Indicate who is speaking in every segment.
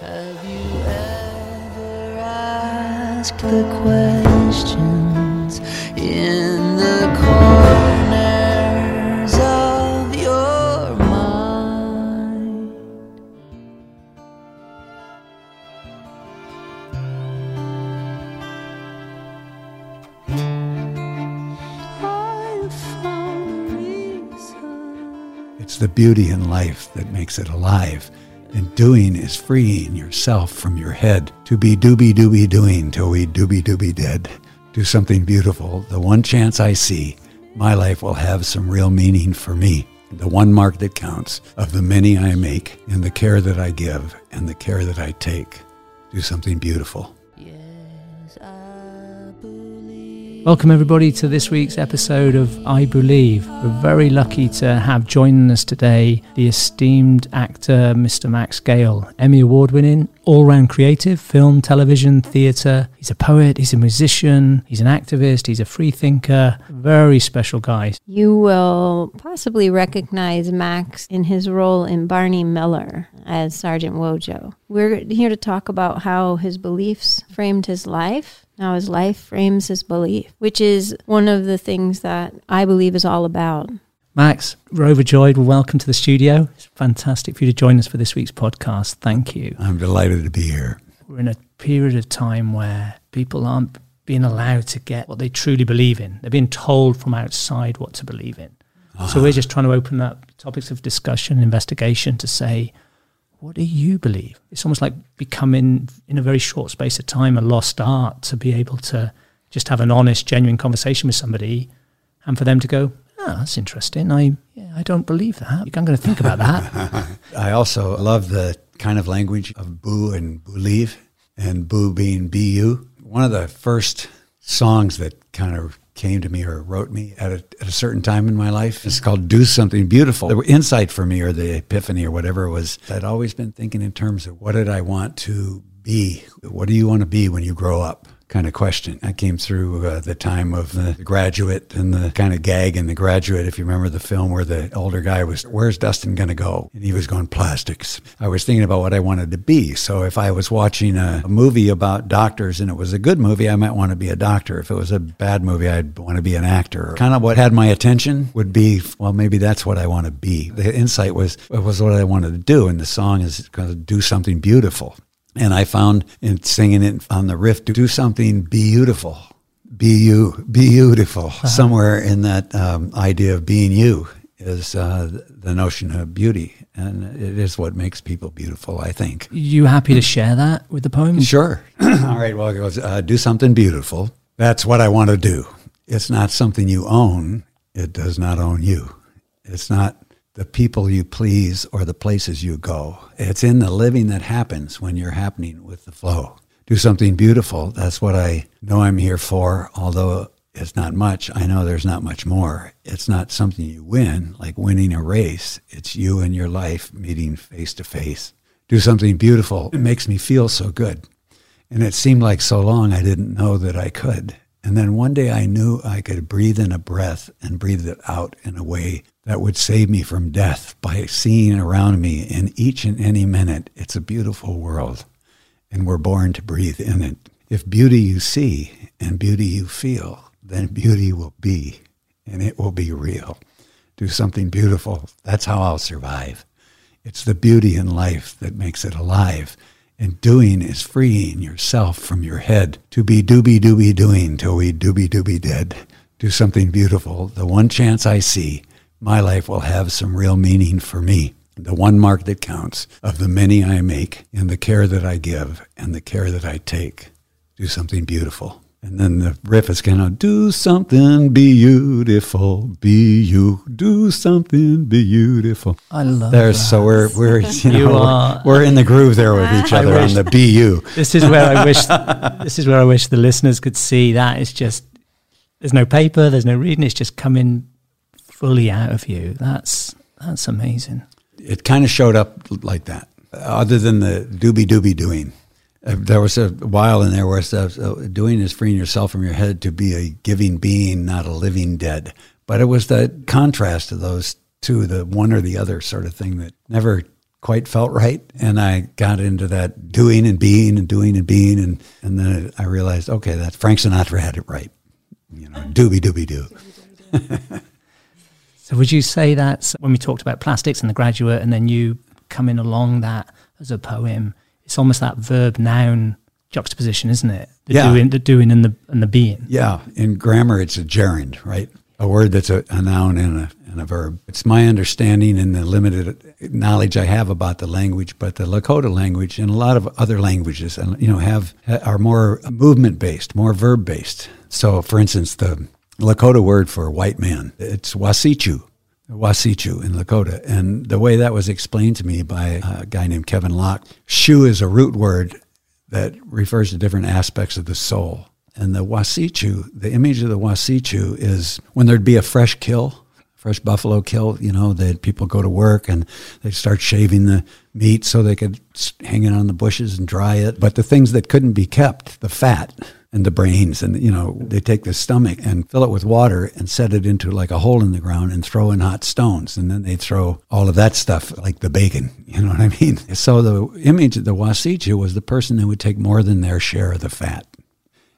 Speaker 1: Have you ever asked the questions in the corners of your mind?
Speaker 2: It's the beauty in life that makes it alive. And doing is freeing yourself from your head to be dooby dooby doing till we dooby dooby dead. Do something beautiful. The one chance I see, my life will have some real meaning for me. The one mark that counts of the many I make and the care that I give and the care that I take. Do something beautiful.
Speaker 3: Welcome, everybody, to this week's episode of I Believe. We're very lucky to have joining us today the esteemed actor Mr. Max Gail, Emmy Award winning, all round creative, film, television, theatre. He's a poet, he's a musician, he's an activist, he's a free thinker. Very special guy.
Speaker 4: You will possibly recognize Max in his role in Barney Miller as Sergeant Wojo. We're here to talk about how his beliefs framed his life. How his life frames his belief, which is one of the things that I believe is all about.
Speaker 3: Max, we're overjoyed. Well, welcome to the studio. It's fantastic for you to join us for this week's podcast. Thank you.
Speaker 2: I'm delighted to be here.
Speaker 3: We're in a period of time where people aren't being allowed to get what they truly believe in. They're being told from outside what to believe in. So uh-huh. we're just trying to open up topics of discussion, investigation to say, what do you believe? It's almost like becoming, in a very short space of time, a lost art to be able to just have an honest, genuine conversation with somebody and for them to go, oh, that's interesting. I, yeah, I don't believe that. I'm going to think about that.
Speaker 2: I also love the kind of language of boo and believe, and boo being bu. One of the first songs that kind of came to me or wrote me at a, at a certain time in my life It's called Do Something Beautiful. The insight for me or the epiphany or whatever it was I'd always been thinking in terms of what did I want to be? What do you want to be when you grow up? Kind of question. I came through uh, the time of the graduate and the kind of gag in the graduate. If you remember the film where the older guy was, "Where's Dustin going to go?" and he was going plastics. I was thinking about what I wanted to be. So if I was watching a, a movie about doctors and it was a good movie, I might want to be a doctor. If it was a bad movie, I'd want to be an actor. Kind of what had my attention would be, well, maybe that's what I want to be. The insight was was what I wanted to do, and the song is going to do something beautiful. And I found in singing it on the riff to do something beautiful, be you, beautiful. Somewhere in that um, idea of being you is uh, the notion of beauty, and it is what makes people beautiful. I think.
Speaker 3: you happy to share that with the poem?
Speaker 2: Sure. All right. Well, it goes. Uh, do something beautiful. That's what I want to do. It's not something you own. It does not own you. It's not the people you please or the places you go. It's in the living that happens when you're happening with the flow. Do something beautiful. That's what I know I'm here for, although it's not much. I know there's not much more. It's not something you win, like winning a race. It's you and your life meeting face to face. Do something beautiful. It makes me feel so good. And it seemed like so long I didn't know that I could. And then one day I knew I could breathe in a breath and breathe it out in a way that would save me from death by seeing around me in each and any minute. It's a beautiful world, and we're born to breathe in it. If beauty you see and beauty you feel, then beauty will be, and it will be real. Do something beautiful. That's how I'll survive. It's the beauty in life that makes it alive. And doing is freeing yourself from your head to be dooby dooby doing till we dooby dooby dead. Do something beautiful. The one chance I see, my life will have some real meaning for me. The one mark that counts of the many I make and the care that I give and the care that I take. Do something beautiful. And then the riff is kind of do something beautiful, be you, do something beautiful.
Speaker 3: I love
Speaker 2: There's
Speaker 3: that.
Speaker 2: so we're we're you know
Speaker 3: You are-
Speaker 2: we're in the groove there with each other
Speaker 3: wish-
Speaker 2: on the BU.
Speaker 3: This is where I wish. this is where I wish the listeners could see that. It's just there's no paper, there's no reading. It's just coming fully out of you. That's that's amazing.
Speaker 2: It kind of showed up like that. Other than the doobie doobie doing, Uh, there was a while in there where uh, doing is freeing yourself from your head to be a giving being, not a living dead. But it was the contrast of those two, the one or the other sort of thing that never quite felt right. And I got into that doing and being and doing and being. And, and then I realized, okay, that Frank Sinatra had it right. You know, doobie doobie doo.
Speaker 3: So would you say that when we talked about plastics and the graduate, and then you coming along that as a poem, it's almost that verb noun juxtaposition, isn't it? The
Speaker 2: Yeah.
Speaker 3: doing, the doing, and the and the being.
Speaker 2: Yeah, in grammar, it's a gerund, right? A word that's a, a noun and a, and a verb. It's my understanding and the limited knowledge I have about the language, but the Lakota language and a lot of other languages, and you know, have are more movement based, more verb based. So, for instance, the Lakota word for white man, it's wasichu. Wasichu in Lakota. And the way that was explained to me by a guy named Kevin Locke, shu is a root word that refers to different aspects of the soul. And the wasichu, the image of the wasichu is when there'd be a fresh kill, fresh buffalo kill, you know, that people go to work and they start shaving the meat so they could hang it on the bushes and dry it. But the things that couldn't be kept, the fat and the brains, and, you know, they take the stomach and fill it with water and set it into like a hole in the ground and throw in hot stones. And then they throw all of that stuff, like the bacon, you know what I mean? So the image of the wasichu was the person that would take more than their share of the fat.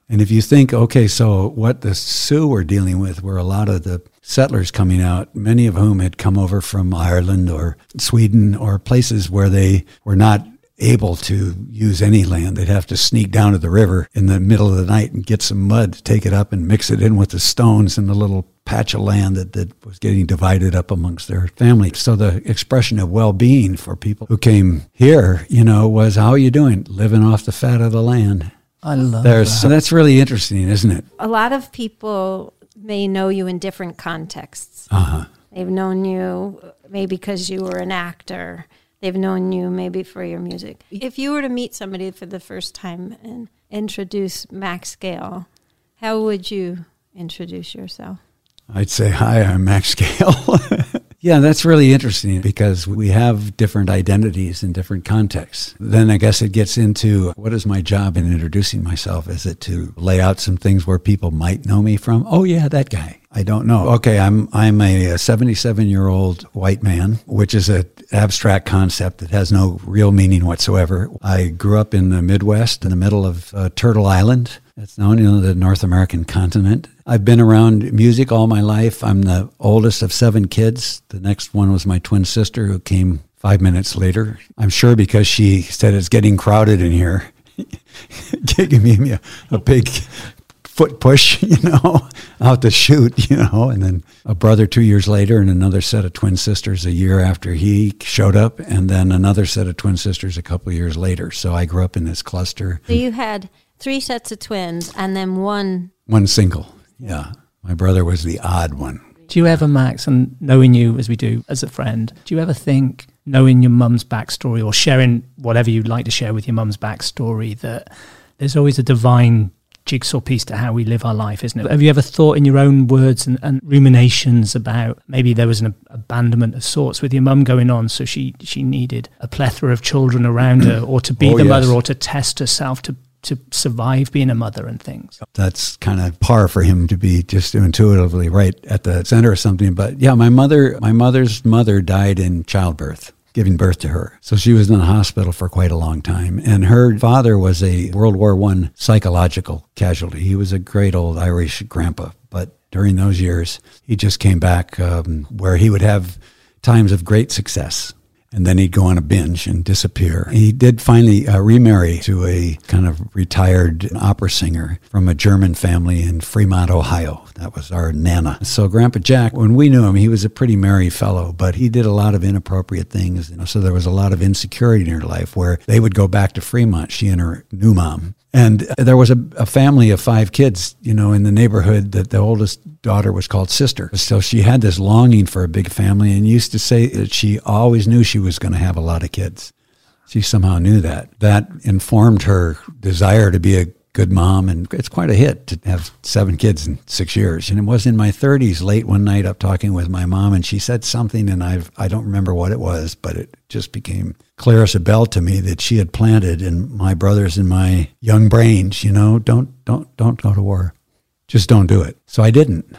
Speaker 2: And if you think, okay, so what the Sioux were dealing with were a lot of the settlers coming out, many of whom had come over from Ireland or Sweden or places where they were not able to use any land. They'd have to sneak down to the river in the middle of the night and get some mud, take it up and mix it in with the stones in the little patch of land that, that was getting divided up amongst their family. So the expression of well-being for people who came here, you know, was how are you doing? Living off the fat of the land.
Speaker 3: I love
Speaker 2: There's so that's really interesting, isn't it?
Speaker 4: A lot of people may know you in different contexts.
Speaker 2: Uh-huh.
Speaker 4: They've known you maybe because you were an actor. They've known you maybe for your music. If you were to meet somebody for the first time and introduce Max Gail, how would you introduce yourself?
Speaker 2: I'd say hi, I'm Max Gail. yeah, that's really interesting because we have different identities in different contexts. Then I guess it gets into what is my job in introducing myself? Is it to lay out some things where people might know me from? Oh yeah, that guy. I don't know. Okay, I'm I'm a 77 year old white man, which is an abstract concept that has no real meaning whatsoever. I grew up in the Midwest, in the middle of uh, Turtle Island. It's known in the North American continent. I've been around music all my life. I'm the oldest of seven kids. The next one was my twin sister, who came five minutes later. I'm sure because she said it's getting crowded in here, giving me a, a big foot push, you know, out the chute, you know, and then a brother two years later and another set of twin sisters a year after he showed up, and then another set of twin sisters a couple years later. So I grew up in this cluster,
Speaker 4: So you had three sets of twins and then one.
Speaker 2: one single. Yeah. My brother was the odd one.
Speaker 3: Do you ever, Max, and knowing you as we do as a friend, do you ever think, knowing your mum's backstory or sharing whatever you'd like to share with your mum's backstory, that there's always a divine jigsaw piece to how we live our life, isn't it? Have you ever thought in your own words and, and ruminations about maybe there was an ab- abandonment of sorts with your mum going on, so she she needed a plethora of children around her, or to be
Speaker 2: Oh,
Speaker 3: the
Speaker 2: yes.
Speaker 3: mother, or to test herself to to survive being a mother and things?
Speaker 2: That's kind of par for him to be just intuitively right at the center of something. But yeah, my mother, my mother's mother died in childbirth, giving birth to her. So she was in the hospital for quite a long time. And her father was a World War One psychological casualty. He was a great old Irish grandpa, but during those years, he just came back um, where he would have times of great success. And then he'd go on a binge and disappear. He did finally uh, remarry to a kind of retired opera singer from a German family in Fremont, Ohio. That was our Nana. So Grandpa Jack, when we knew him, he was a pretty merry fellow, but he did a lot of inappropriate things. You know, so there was a lot of insecurity in her life where they would go back to Fremont, she and her new mom. And there was a, a family of five kids, you know, in the neighborhood that the oldest daughter was called sister. So she had this longing for a big family and used to say that she always knew she was going to have a lot of kids. She somehow knew that. That informed her desire to be a good mom. And it's quite a hit to have seven kids in six years. And it was in my 30s, late one night, up talking with my mom, and she said something, and I've, I don't remember what it was, but it just became clear as a bell to me that she had planted in my brothers and my young brains, you know, don't, don't, don't go to war. Just don't do it. So I didn't.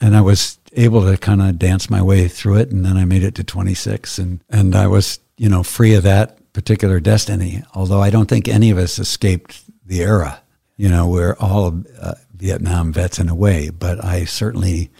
Speaker 2: And I was able to kind of dance my way through it. And then I made it to 26 and, and I was you know, free of that particular destiny. Although I don't think any of us escaped the era. You know, we're all uh, Vietnam vets in a way, but I certainly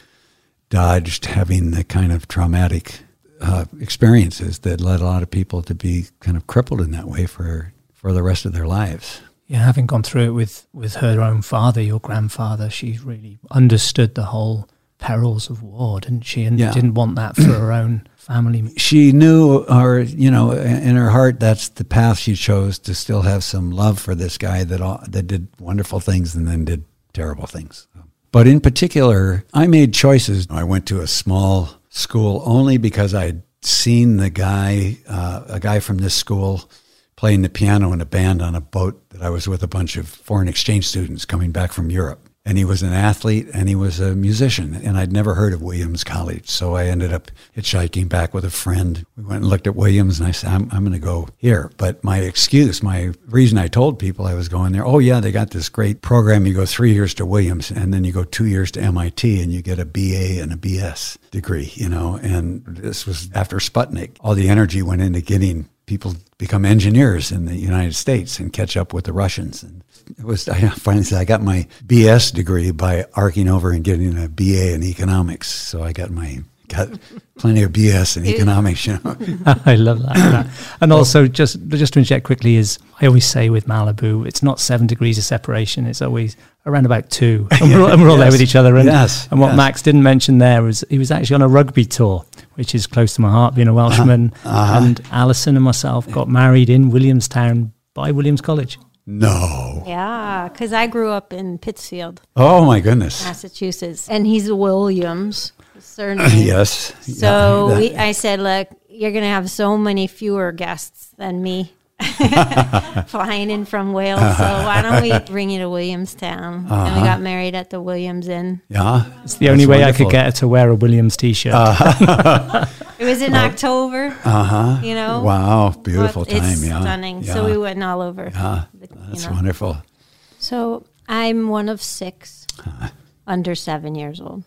Speaker 2: dodged having the kind of traumatic uh, experiences that led a lot of people to be kind of crippled in that way for for the rest of their lives.
Speaker 3: Yeah, having gone through it with, with her own father, your grandfather, she really understood the whole perils of war, didn't she? And
Speaker 2: Yeah.
Speaker 3: didn't want that for her own family.
Speaker 2: She knew, or you know, in her heart, that's the path she chose to still have some love for this guy that all, that did wonderful things and then did terrible things. But in particular, I made choices. I went to a small school only because I'd seen the guy, uh, a guy from this school, playing the piano in a band on a boat that I was with a bunch of foreign exchange students coming back from Europe. And he was an athlete and he was a musician. And I'd never heard of Williams College. So I ended up hitchhiking back with a friend. We went and looked at Williams and I said, I'm, I'm going to go here. But my excuse, my reason I told people I was going there, oh, yeah, they got this great program. You go three years to Williams and then you go two years to MIT and you get a BA and a BS degree, you know. And this was after Sputnik. All the energy went into getting people become engineers in the United States and catch up with the Russians. And was I finally said I got my BS degree by arcing over and getting a BA in economics. So I got my got plenty of BS in economics. You know,
Speaker 3: I love that. And also, just just to inject quickly, is I always say with Malibu, it's not seven degrees of separation; it's always around about two, and we're all, and we're all there with each other. And,
Speaker 2: Yes,
Speaker 3: and what
Speaker 2: yes.
Speaker 3: Max didn't mention there was he was actually on a rugby tour, which is close to my heart, being a Welshman.
Speaker 2: Uh-huh.
Speaker 3: And Alison and myself got married in Williamstown by Williams College.
Speaker 2: No.
Speaker 4: Yeah, because I grew up in Pittsfield,
Speaker 2: Oh my goodness.
Speaker 4: Massachusetts, and he's Williams surname.
Speaker 2: Yes.
Speaker 4: So
Speaker 2: Yeah,
Speaker 4: we, I said, look, you're going to have so many fewer guests than me flying in from Wales. So why don't we bring you to Williamstown? And we uh-huh. got married at the Williams Inn.
Speaker 2: yeah.
Speaker 3: It's the only way I could get her to wear a Williams t-shirt. Uh-huh.
Speaker 4: It was in October,
Speaker 2: Uh huh.
Speaker 4: you know.
Speaker 2: Wow. Beautiful
Speaker 4: but
Speaker 2: time.
Speaker 4: It's
Speaker 2: yeah.
Speaker 4: stunning.
Speaker 2: Yeah.
Speaker 4: So we went all over.
Speaker 2: yeah.
Speaker 4: the- you
Speaker 2: That's
Speaker 4: know.
Speaker 2: wonderful.
Speaker 4: So I'm one of six uh-huh. under seven years old.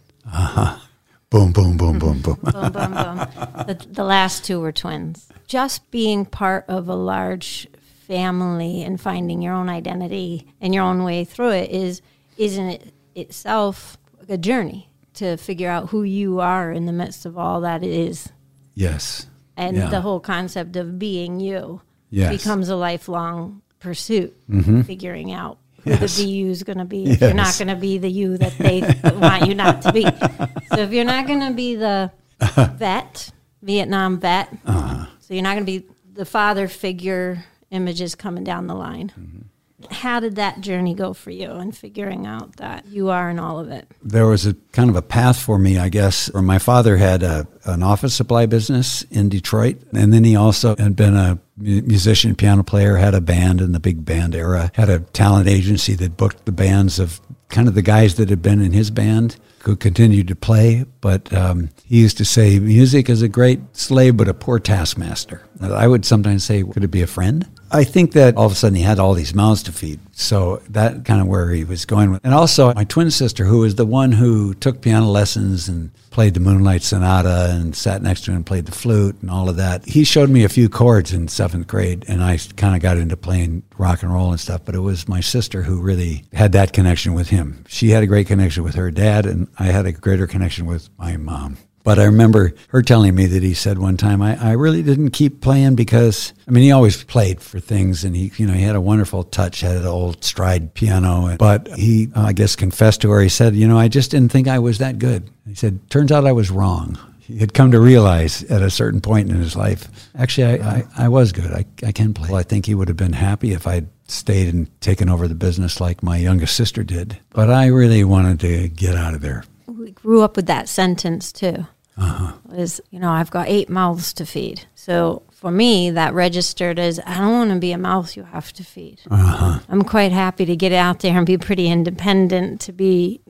Speaker 2: Boom, boom, boom, boom, mm-hmm. boom.
Speaker 4: boom, boom, boom. The, the last two were twins. Just being part of a large family and finding your own identity and your own way through it is, isn't it itself a journey to figure out who you are in the midst of all that it is.
Speaker 2: Yes.
Speaker 4: And
Speaker 2: Yeah.
Speaker 4: the whole concept of being you
Speaker 2: Yes.
Speaker 4: becomes a lifelong pursuit, mm-hmm. figuring out who
Speaker 2: Yes.
Speaker 4: the you is going to be. If you're not going to be the you that they want you not to be. So if you're not going to be the vet, Vietnam vet,
Speaker 2: Uh-huh.
Speaker 4: so you're not going to be the father figure images coming down the line.
Speaker 2: Mm-hmm.
Speaker 4: How did that journey go for you and figuring out that you are in all of it?
Speaker 2: there was a kind of a path for me, I guess. Or my father had a, an office supply business in Detroit, and then he also had been a musician, piano player, had a band in the big band era, had a talent agency that booked the bands of kind of the guys that had been in his band who continued to play. But um, he used to say, music is a great slave, but a poor taskmaster. I would sometimes say, could it be a friend? I think that all of a sudden he had all these mouths to feed. So that kind of where he was going with. And also my twin sister, who was the one who took piano lessons and played the Moonlight Sonata and sat next to him and played the flute and all of that. He showed me a few chords in seventh grade and I kind of got into playing rock and roll and stuff. But it was my sister who really had that connection with him. She had a great connection with her dad and I had a greater connection with my mom. But I remember her telling me that he said one time, I, I really didn't keep playing because, I mean, he always played for things and he, you know, he had a wonderful touch, had an old stride piano. But he, I guess, confessed to her, he said, you know, I just didn't think I was that good. He said, turns out I was wrong. He had come to realize at a certain point in his life, actually, I, I, I was good. I, I can play. Well, I think he would have been happy if I'd stayed and taken over the business like my youngest sister did. But I really wanted to get out of there.
Speaker 4: We grew up with that sentence too.
Speaker 2: Uh-huh.
Speaker 4: Was you know I've got eight mouths to feed. So for me, that registered as I don't want to be a mouth you have to feed.
Speaker 2: Uh-huh.
Speaker 4: I'm quite happy to get out there and be pretty independent, to be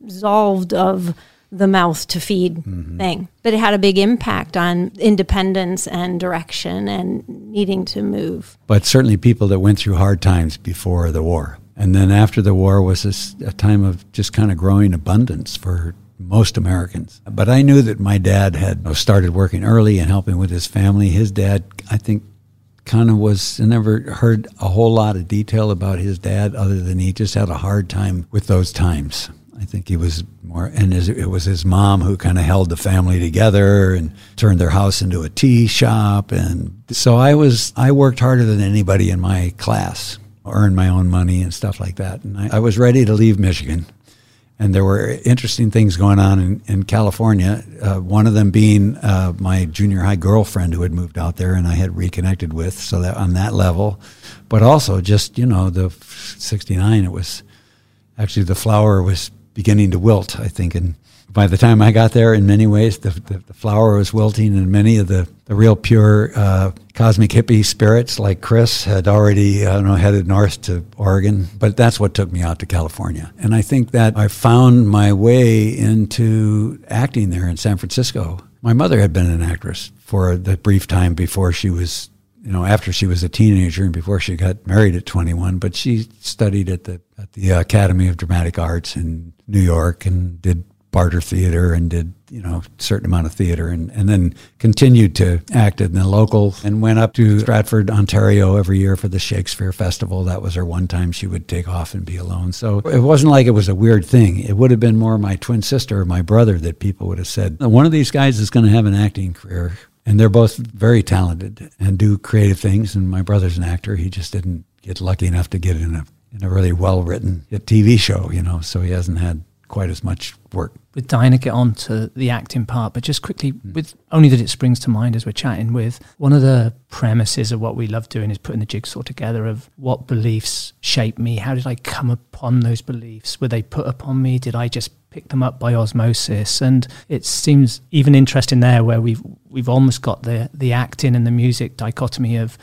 Speaker 4: resolved of the mouth to feed
Speaker 2: Mm-hmm.
Speaker 4: thing. But it had a big impact on independence and direction and needing to move.
Speaker 2: but certainly people that went through hard times before the war. And then after the war was this, a time of just kind of growing abundance for most Americans. But I knew that my dad had started working early and helping with his family. His dad I think kind of was I never heard a whole lot of detail about his dad other than he just had a hard time with those times. I think he was more, and it was his mom who kind of held the family together and turned their house into a tea shop. And so I was, I worked harder than anybody in my class, earned my own money and stuff like that. And I, I was ready to leave Michigan and there were interesting things going on in, in California. Uh, one of them being uh, my junior high girlfriend who had moved out there, and I had reconnected with. So that on that level, but also just you know the '69, it was actually the flower was beginning to wilt. I think, and by the time I got there, in many ways, the, the, the flower was wilting, and many of the, the real pure uh, cosmic hippie spirits, like Chris, had already I don't know headed north to Oregon. But that's what took me out to California, and I think that I found my way into acting there in San Francisco. My mother had been an actress for the brief time before she was you know, after she was a teenager and before she got married at 21, but she studied at the at the Academy of Dramatic Arts in New York and did barter theater and did you know a certain amount of theater and, and then continued to act in the local and went up to Stratford, Ontario every year for the Shakespeare Festival. That was her one time she would take off and be alone. So it wasn't like it was a weird thing. It would have been more my twin sister or my brother that people would have said, one of these guys is going to have an acting career. And they're both very talented and do creative things. And my brother's an actor. He just didn't get lucky enough to get in a in a really well written TV show, you know, so he hasn't had quite as much work.
Speaker 3: With Dinah, get on to the acting part, but just quickly, hmm. with only that it springs to mind as we're chatting with, one of the premises of what we love doing is putting the jigsaw together of what beliefs shape me. How did I come upon those beliefs? Were they put upon me? Did I just pick them up by osmosis? And it seems even interesting there where we've we've almost got the the acting and the music dichotomy of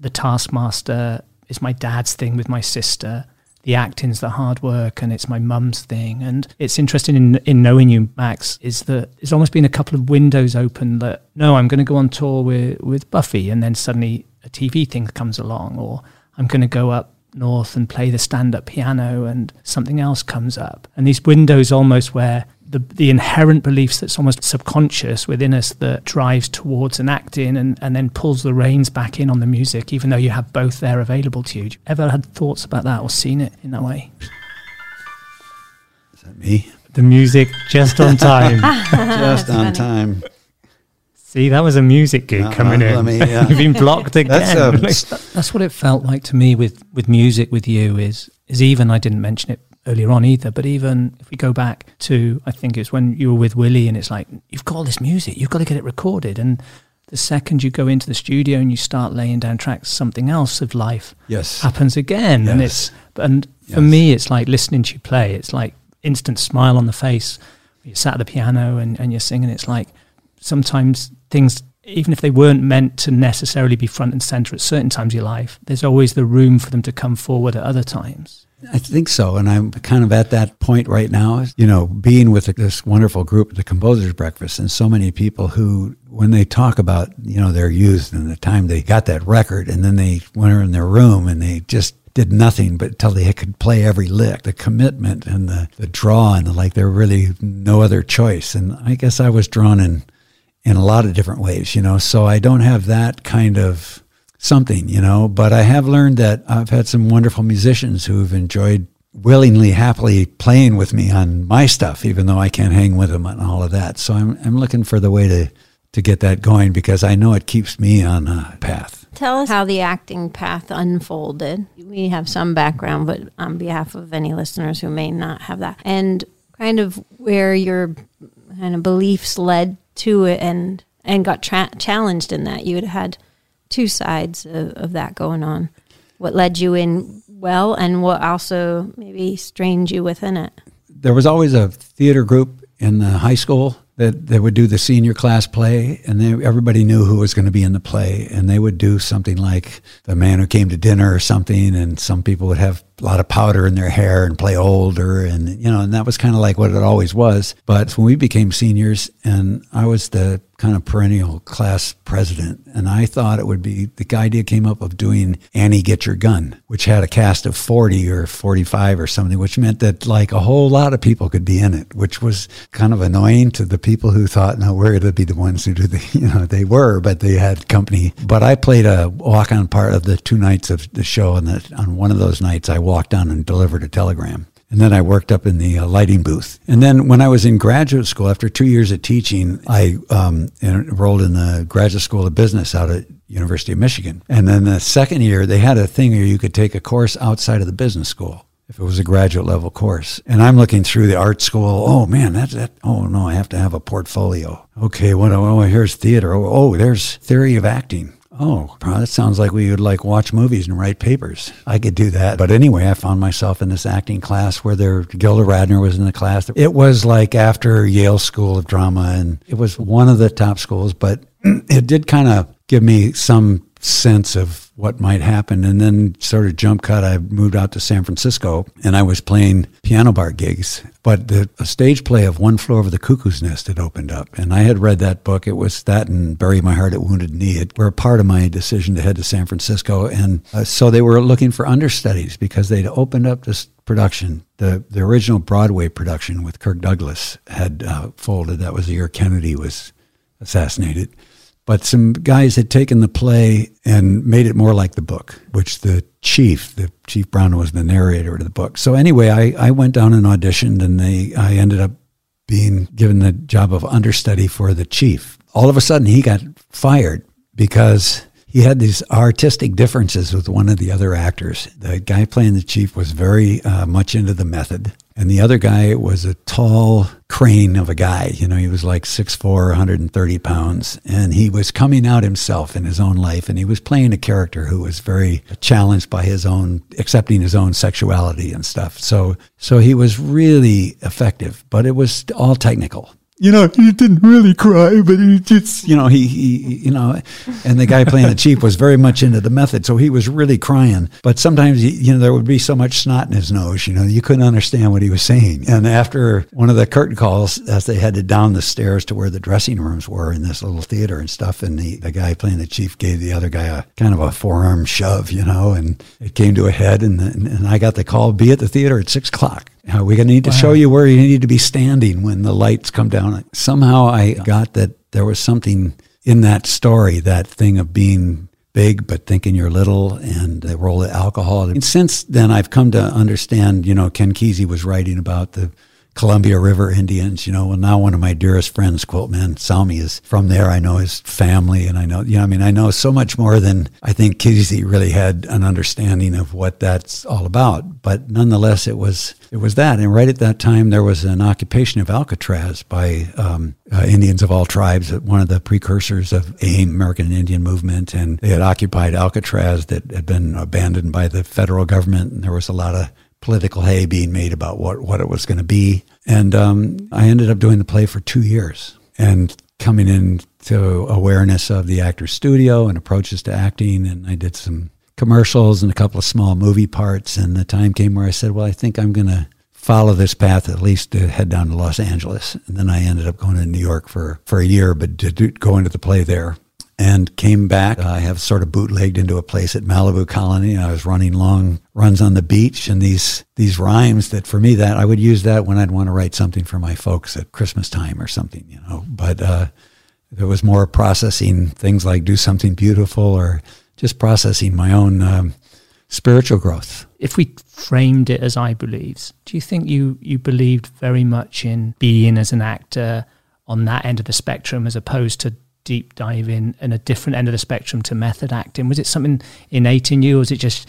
Speaker 3: the taskmaster is my dad's thing with my sister the acting's the hard work and it's my mum's thing. And it's interesting in, in knowing you, Max, is that there's almost been a couple of windows open that, no, I'm going to go on tour with, with Buffy. And then suddenly a TV thing comes along, or I'm going to go up north and play the stand up piano and something else comes up. And these windows almost where the, the inherent beliefs that's almost subconscious within us that drives towards an acting and, and then pulls the reins back in on the music, even though you have both there available to you. Ever had thoughts about that or seen it in that way?
Speaker 2: Is that me?
Speaker 3: The music just on time.
Speaker 2: Just on time.
Speaker 3: See, that was a music gig
Speaker 2: Uh-uh,
Speaker 3: coming in.
Speaker 2: let me, uh,
Speaker 3: You've been blocked again.
Speaker 2: That's, um,
Speaker 3: that's what it felt like to me with, with music with you is is even I didn't mention it earlier on either, but even if we go back to I think it's when you were with Willie and it's like, you've got all this music, you've got to get it recorded and the second you go into the studio and you start laying down tracks, something else of life
Speaker 2: Yes.
Speaker 3: happens again. And it's and for
Speaker 2: Yes.
Speaker 3: me it's like listening to you play. It's like instant smile on the face. You sat at the piano and, and you're singing. It's like sometimes things even if they weren't meant to necessarily be front and center at certain times of your life, there's always the room for them to come forward at other times.
Speaker 2: I think so. And I'm kind of at that point right now, you know, being with this wonderful group, the Composers Breakfast, and so many people who, when they talk about, you know, their youth and the time they got that record and then they went in their room and they just did nothing but until they could play every lick, the commitment and the, the draw and the, like there really no other choice. And I guess I was drawn in, in a lot of different ways, you know, so I don't have that kind of something, you know, but I have learned that I've had some wonderful musicians who've enjoyed willingly, happily playing with me on my stuff, even though I can't hang with them on all of that. So I'm, I'm looking for the way to, to get that going because I know it keeps me on a path.
Speaker 4: Tell us how the acting path unfolded. We have some background, but on behalf of any listeners who may not have that, and kind of where your kind of beliefs led to it, and and got tra- challenged in that. You had had two sides of, of that going on. What led you in well, and what also maybe strained you within it.
Speaker 2: There was always a theater group in the high school that, that would do the senior class play, and they, everybody knew who was going to be in the play. And they would do something like The Man Who Came to Dinner or something, and some people would have a lot of powder in their hair and play older. And, you know, and that was kind of like what it always was. But when we became seniors and I was the kind of perennial class president. And I thought it would be the idea came up of doing Annie Get Your Gun, which had a cast of 40 or 45 or something, which meant that like a whole lot of people could be in it, which was kind of annoying to the people who thought, no, we're going to be the ones who do the, you know, they were, but they had company. But I played a walk on part of the two nights of the show. And the, on one of those nights, I walked down and delivered a telegram. And then I worked up in the uh, lighting booth. And then when I was in graduate school, after two years of teaching, I um, enrolled in the graduate school of business out at University of Michigan. And then the second year, they had a thing where you could take a course outside of the business school if it was a graduate level course. And I'm looking through the art school. Oh man, that's that. Oh no, I have to have a portfolio. Okay, what? Oh, here's theater. Oh, oh, there's theory of acting. Oh, that sounds like we would like watch movies and write papers. I could do that. But anyway, I found myself in this acting class where there Gilda Radner was in the class. It was like after Yale School of Drama and it was one of the top schools, but it did kind of give me some sense of what might happen. And then sort of jump cut, I moved out to San Francisco and I was playing piano bar gigs. But the, a stage play of One Flew Over the Cuckoo's Nest had opened up. And I had read that book. It was that and Bury My Heart at Wounded Knee. It were a part of my decision to head to San Francisco. And uh, so they were looking for understudies because they'd opened up this production. The, the original Broadway production with Kirk Douglas had uh, folded. That was the year Kennedy was assassinated. But some guys had taken the play and made it more like the book, which the chief, the chief Brown was the narrator of the book. So anyway, I, I went down and auditioned and they, I ended up being given the job of understudy for the chief. All of a sudden he got fired because he had these artistic differences with one of the other actors. The guy playing the chief was very uh, much into the method, and the other guy was a tall crane of a guy. You know, he was like 6'4, 130 pounds, and he was coming out himself in his own life, and he was playing a character who was very challenged by his own, accepting his own sexuality and stuff. So, so he was really effective, but it was all technical you know, he didn't really cry, but he just, you know, he, he, you know, and the guy playing the chief was very much into the method, so he was really crying. But sometimes, you know, there would be so much snot in his nose, you know, you couldn't understand what he was saying. And after one of the curtain calls, as they headed down the stairs to where the dressing rooms were in this little theater and stuff, and the, the guy playing the chief gave the other guy a kind of a forearm shove, you know, and it came to a head, and, and, and I got the call, be at the theater at six o'clock. Uh, we're going to need to wow. show you where you need to be standing when the lights come down. Somehow I got that there was something in that story, that thing of being big but thinking you're little and the role of alcohol. And since then, I've come to understand, you know, Ken Kesey was writing about the Columbia River Indians, you know, well, now one of my dearest friends, Quilt Man Salmi, is from there. I know his family and I know, you know, I mean, I know so much more than I think Kesey really had an understanding of what that's all about. But nonetheless, it was, it was that. And right at that time, there was an occupation of Alcatraz by um, uh, Indians of all tribes, one of the precursors of AIM, American Indian Movement. And they had occupied Alcatraz that had been abandoned by the federal government. And there was a lot of political hay being made about what, what it was going to be. And um, I ended up doing the play for two years and coming into awareness of the actor's studio and approaches to acting. And I did some commercials and a couple of small movie parts. And the time came where I said, well, I think I'm going to follow this path at least to head down to Los Angeles. And then I ended up going to New York for, for a year, but to do, go into the play there and came back. I have sort of bootlegged into a place at Malibu Colony. I was running long runs on the beach and these these rhymes that for me that I would use that when I'd want to write something for my folks at Christmas time or something, you know. But uh, it was more processing things like do something beautiful or just processing my own um, spiritual growth.
Speaker 3: If we framed it as I believes, do you think you you believed very much in being as an actor on that end of the spectrum as opposed to deep dive in and a different end of the spectrum to method acting? Was it something innate in you, or was it just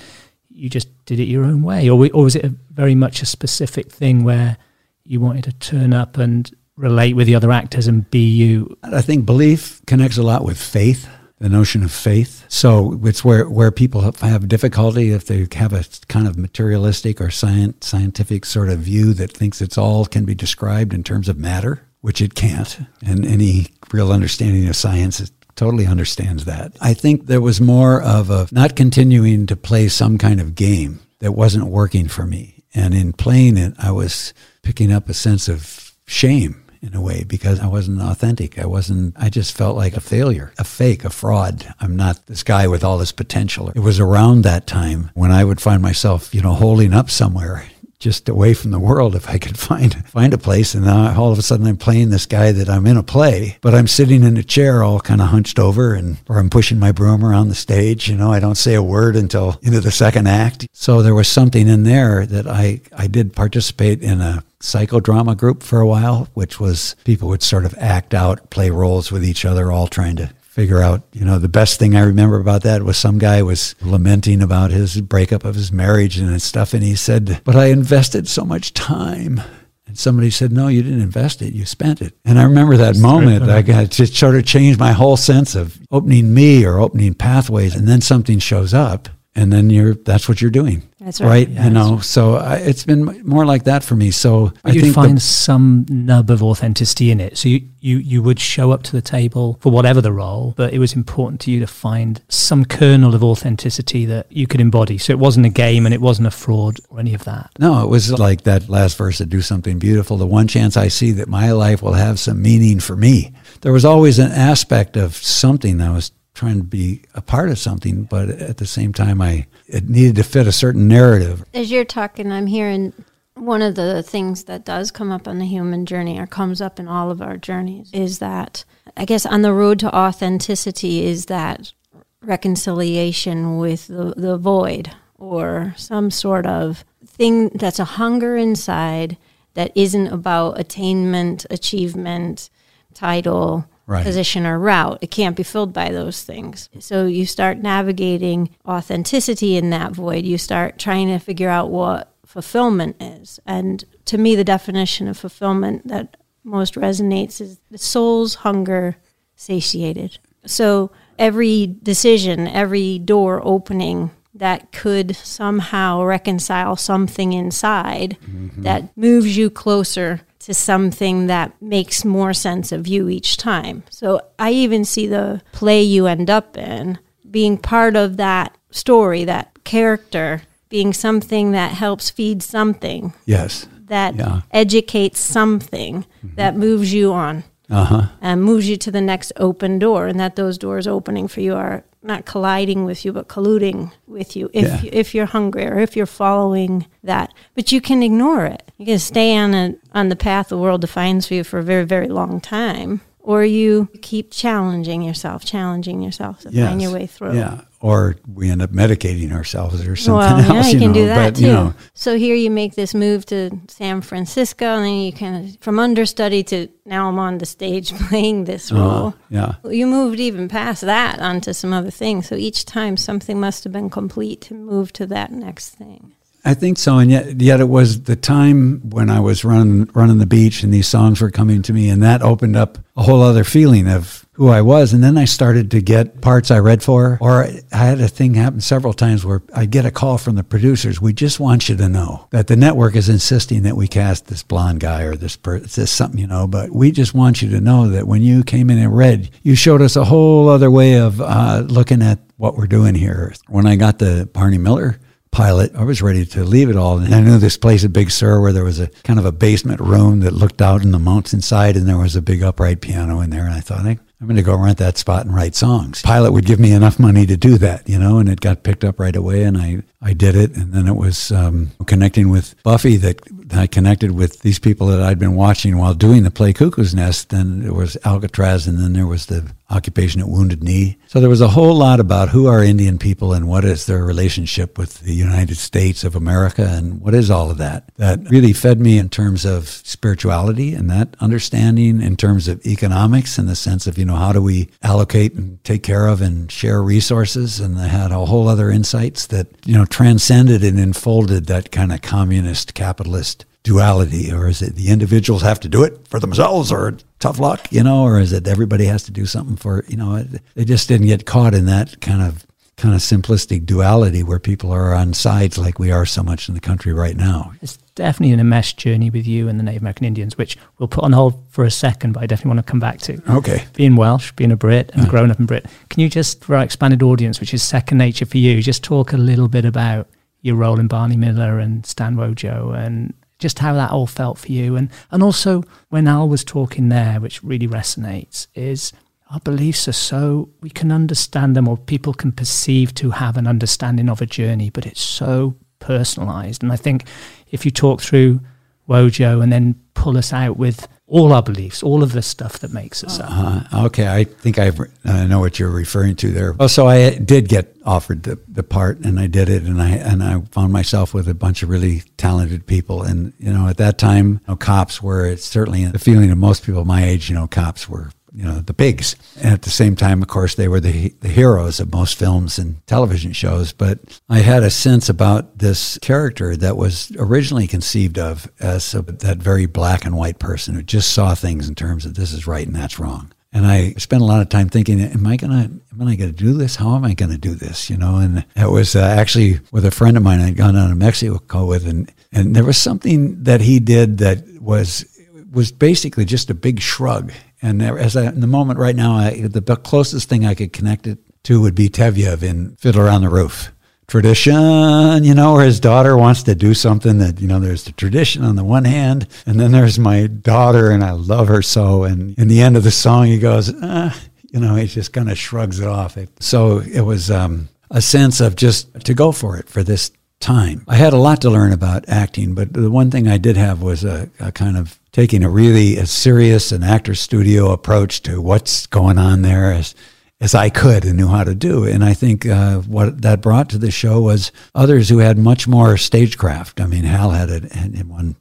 Speaker 3: you just did it your own way, or or was it very much a specific thing where you wanted to turn up and relate with the other actors and be you?
Speaker 2: I think belief connects a lot with faith. The notion of faith. So it's where, where people have difficulty if they have a kind of materialistic or science, scientific sort of view that thinks it's all can be described in terms of matter which it can't. And any real understanding of science totally understands that. I think there was more of a not continuing to play some kind of game. that wasn't working for me. And in playing it, I was picking up a sense of shame in a way because I wasn't authentic. I wasn't, I just felt like a failure, a fake, a fraud. I'm not this guy with all this potential. It was around that time when I would find myself, you know, holding up somewhere just away from the world if I could find find a place. And now all of a sudden I'm playing this guy that I'm in a play, but I'm sitting in a chair all kind of hunched over and or I'm pushing my broom around the stage. You know, I don't say a word until into the second act. So there was something in there that I I did participate in a psychodrama group for a while, which was people would sort of act out, play roles with each other, all trying to figure out, you know, the best thing I remember about that was some guy was lamenting about his breakup of his marriage and stuff. And he said, but I invested so much time. And somebody said, no, you didn't invest it. You spent it. And I remember that moment. I got to sort of change my whole sense of opening me or opening pathways. And then something shows up and then you're that's what you're doing
Speaker 4: That's right.
Speaker 3: Yeah,
Speaker 2: you know so I, it's been more like that for me so
Speaker 3: But
Speaker 2: i
Speaker 3: you'd
Speaker 2: think the-
Speaker 3: find some nub of authenticity in it. So you, you, you would show up to the table for whatever the role, but it was important to you to find some kernel of authenticity that you could embody. So it wasn't a game and it wasn't a fraud or any of that.
Speaker 2: No, it was like that last verse of Do Something Beautiful. The one chance I see that my life will have some meaning for me. There was always an aspect of something that was trying to be a part of something, but at the same time, I it needed to fit a certain narrative.
Speaker 4: As you're talking, I'm hearing one of the things that does come up on the human journey or comes up in all of our journeys is that, I guess, on the road to authenticity is that reconciliation with the, the void or some sort of thing that's a hunger inside that isn't about attainment, achievement, title,
Speaker 2: Right.
Speaker 4: position, or route. It can't be filled by those things. So you start navigating authenticity in that void. You start trying to figure out what fulfillment is. And to me, the definition of fulfillment that most resonates is the soul's hunger satiated. So every decision, every door opening that could somehow reconcile something inside mm-hmm. that moves you closer to something that makes more sense of you each time. So I even see the play you end up in being part of that story, that character being something that helps feed something
Speaker 2: Yes.
Speaker 4: that
Speaker 2: Yeah.
Speaker 4: educates something that moves you on
Speaker 2: Uh huh.
Speaker 4: and moves you to the next open door, and that those doors opening for you are not colliding with you, but colluding with you if
Speaker 2: Yeah.
Speaker 4: you, if you're hungry or if you're following that. But you can ignore it. You can stay on a, on the path the world defines for you for a very very long time, or you keep challenging yourself, challenging yourself to find your way through.
Speaker 2: Yeah. Or we end up medicating ourselves or something
Speaker 4: Well,
Speaker 2: else.
Speaker 4: yeah, you, can
Speaker 2: know,
Speaker 4: do that
Speaker 2: but,
Speaker 4: too.
Speaker 2: You know,
Speaker 4: so here you make this move to San Francisco, and then you kind of from understudy to now I'm on the stage playing this role.
Speaker 2: uh, yeah.
Speaker 4: You moved even past that onto some other things. So each time something must have been complete to move to that next thing.
Speaker 2: I think so, and yet, yet it was the time when I was running running the beach, and these songs were coming to me, and that opened up a whole other feeling of who I was. And then I started to get parts I read for, or I had a thing happen several times where I get a call from the producers. We just want you to know that the network is insisting that we cast this blonde guy or this per- this something, you know. But we just want you to know that when you came in and read, you showed us a whole other way of uh, looking at what we're doing here. When I got the Barney Miller pilot, I was ready to leave it all. And I knew this place at Big Sur where there was a kind of a basement room that looked out in the mountainside and there was a big upright piano in there. And I thought, I, I'm going to go rent that spot and write songs. Pilot would give me enough money to do that, you know, and it got picked up right away and I, I did it. And then it was um, connecting with Buffy that I connected with these people that I'd been watching while doing the play Cuckoo's Nest. Then there was Alcatraz and then there was the occupation at Wounded Knee. So there was a whole lot about who are Indian people and what is their relationship with the United States of America and what is all of that. That really fed me in terms of spirituality and that understanding in terms of economics in the sense of, you know, how do we allocate and take care of and share resources? And I had a whole other insights that, you know, transcended and enfolded that kind of communist capitalist duality or is it the individuals have to do it for themselves or tough luck you know or is it everybody has to do something for you know they just didn't get caught in that kind of kind of simplistic duality where people are on sides like we are so much in the country right now
Speaker 3: It's definitely an enmeshed journey with you and the Native American Indians, which we'll put on hold for a second, but I definitely want to come back to.
Speaker 2: okay
Speaker 3: Being Welsh, being a Brit, and growing up in Brit, can you just, for our expanded audience, which is second nature for you, just talk a little bit about your role in Barney Miller and Stan Wojo and just how that all felt for you. And, and also when Al was talking there, which really resonates, is our beliefs are so, we can understand them or people can perceive to have an understanding of a journey, but it's so personalized. And I think if you talk through Wojo and then pull us out with all our beliefs, all of the stuff that makes us up.
Speaker 2: Uh, okay, I think I uh, know what you're referring to there. Well, so I did get offered the, the part, and I did it, and I and I found myself with a bunch of really talented people, and you know, at that time, you know, cops were it's certainly the feeling of most people my age. You know, cops were you know the pigs. And at the same time, of course, they were the the heroes of most films and television shows. But I had a sense about this character that was originally conceived of as a, that very black and white person who just saw things in terms of this is right and that's wrong. And I spent a lot of time thinking, am I gonna, am I gonna do this? How am I gonna do this? You know, and it was uh, actually with a friend of mine I'd gone down to Mexico with, and and there was something that he did that was was basically just a big shrug. And there, as I, in the moment right now, I, the closest thing I could connect it to would be Tevye in Fiddler on the Roof. Tradition, you know, where his daughter wants to do something that, you know, there's the tradition on the one hand, and then there's my daughter, and I love her so. And in the end of the song, he goes, ah, you know, he just kind of shrugs it off. So it was um, a sense of just to go for it for this time. I had a lot to learn about acting, but the one thing I did have was a, a kind of taking a really a serious and actor studio approach to what's going on there as as I could and knew how to do. And I think uh, what that brought to the show was others who had much more stagecraft. I mean, Hal had it and won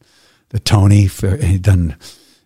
Speaker 2: the Tony. For, he'd done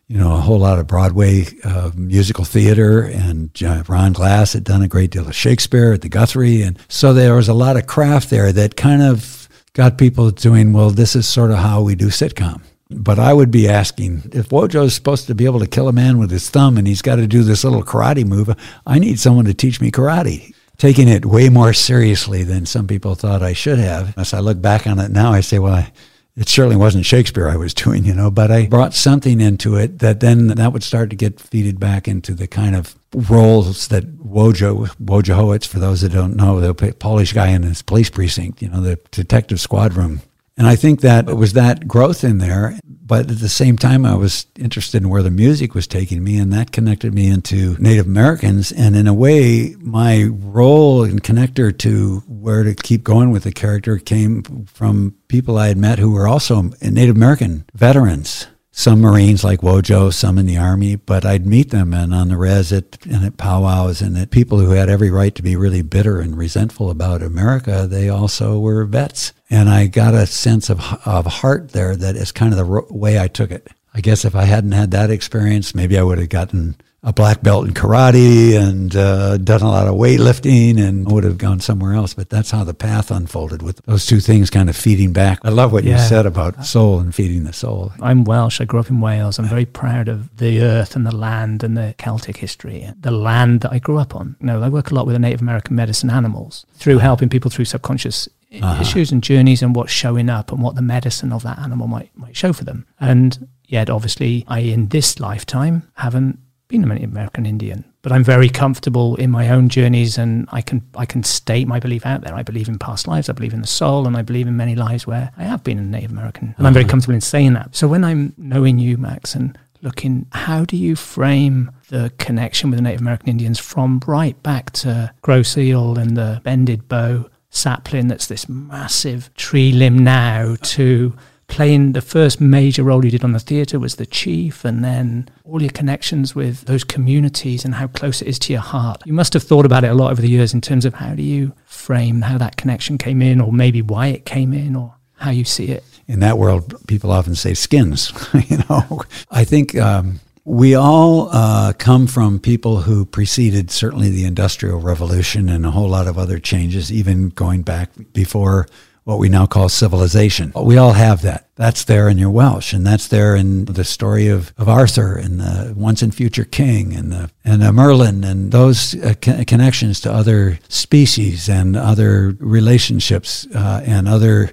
Speaker 2: you know a whole lot of Broadway uh, musical theater, and uh, Ron Glass had done a great deal of Shakespeare at the Guthrie, and so there was a lot of craft there that kind of got people doing, well, this is sort of how we do sitcom. But I would be asking if Wojo's supposed to be able to kill a man with his thumb and he's got to do this little karate move, I need someone to teach me karate. Taking it way more seriously than some people thought I should have. As I look back on it now, I say, well, I, it certainly wasn't Shakespeare I was doing, you know, but I brought something into it that then that would start to get feeded back into the kind of roles that Wojo, Wojciechowicz, for those that don't know, the Polish guy in his police precinct, you know, the detective squad room. And I think that it was that growth in there. But at the same time, I was interested in where the music was taking me, and that connected me into Native Americans. And in a way, my role and connector to where to keep going with the character came from people I had met who were also Native American veterans some Marines like Wojo, some in the Army, but I'd meet them and on the res at, and at powwows and at people who had every right to be really bitter and resentful about America, they also were vets. And I got a sense of, of heart there that is kind of the way I took it. I guess if I hadn't had that experience, maybe I would have gotten a black belt in karate and uh, done a lot of weightlifting and would have gone somewhere else. But that's how the path unfolded with those two things kind of feeding back. I love what yeah. you said about soul and feeding the soul.
Speaker 3: I'm Welsh. I grew up in Wales. I'm very proud of the earth and the land and the Celtic history, the land that I grew up on. You know, I work a lot with the Native American medicine animals through helping people through subconscious uh-huh. issues and journeys and what's showing up and what the medicine of that animal might might show for them. And yet, obviously, I in this lifetime haven't been an American Indian, but I'm very comfortable in my own journeys, and I can I can state my belief out there. I believe in past lives, I believe in the soul, and I believe in many lives where I have been a Native American, and I'm very uh-huh. comfortable in saying that. So when I'm knowing you, Max, and looking, how do you frame the connection with the Native American Indians from right back to Grosse Ile and the bended bow sapling that's this massive tree limb now to playing the first major role you did on the theatre was the chief, and then all your connections with those communities and how close it is to your heart. You must have thought about it a lot over the years in terms of how do you frame how that connection came in, or maybe why it came in, or how you see it.
Speaker 2: In that world, people often say skins. you know, I think. Um, we all uh, come from people who preceded certainly the Industrial Revolution and a whole lot of other changes, even going back before what we now call civilization. We all have that. That's there in your Welsh, and that's there in the story of, of Arthur and the Once and Future King and the, and the Merlin and those uh, co- connections to other species and other relationships uh, and other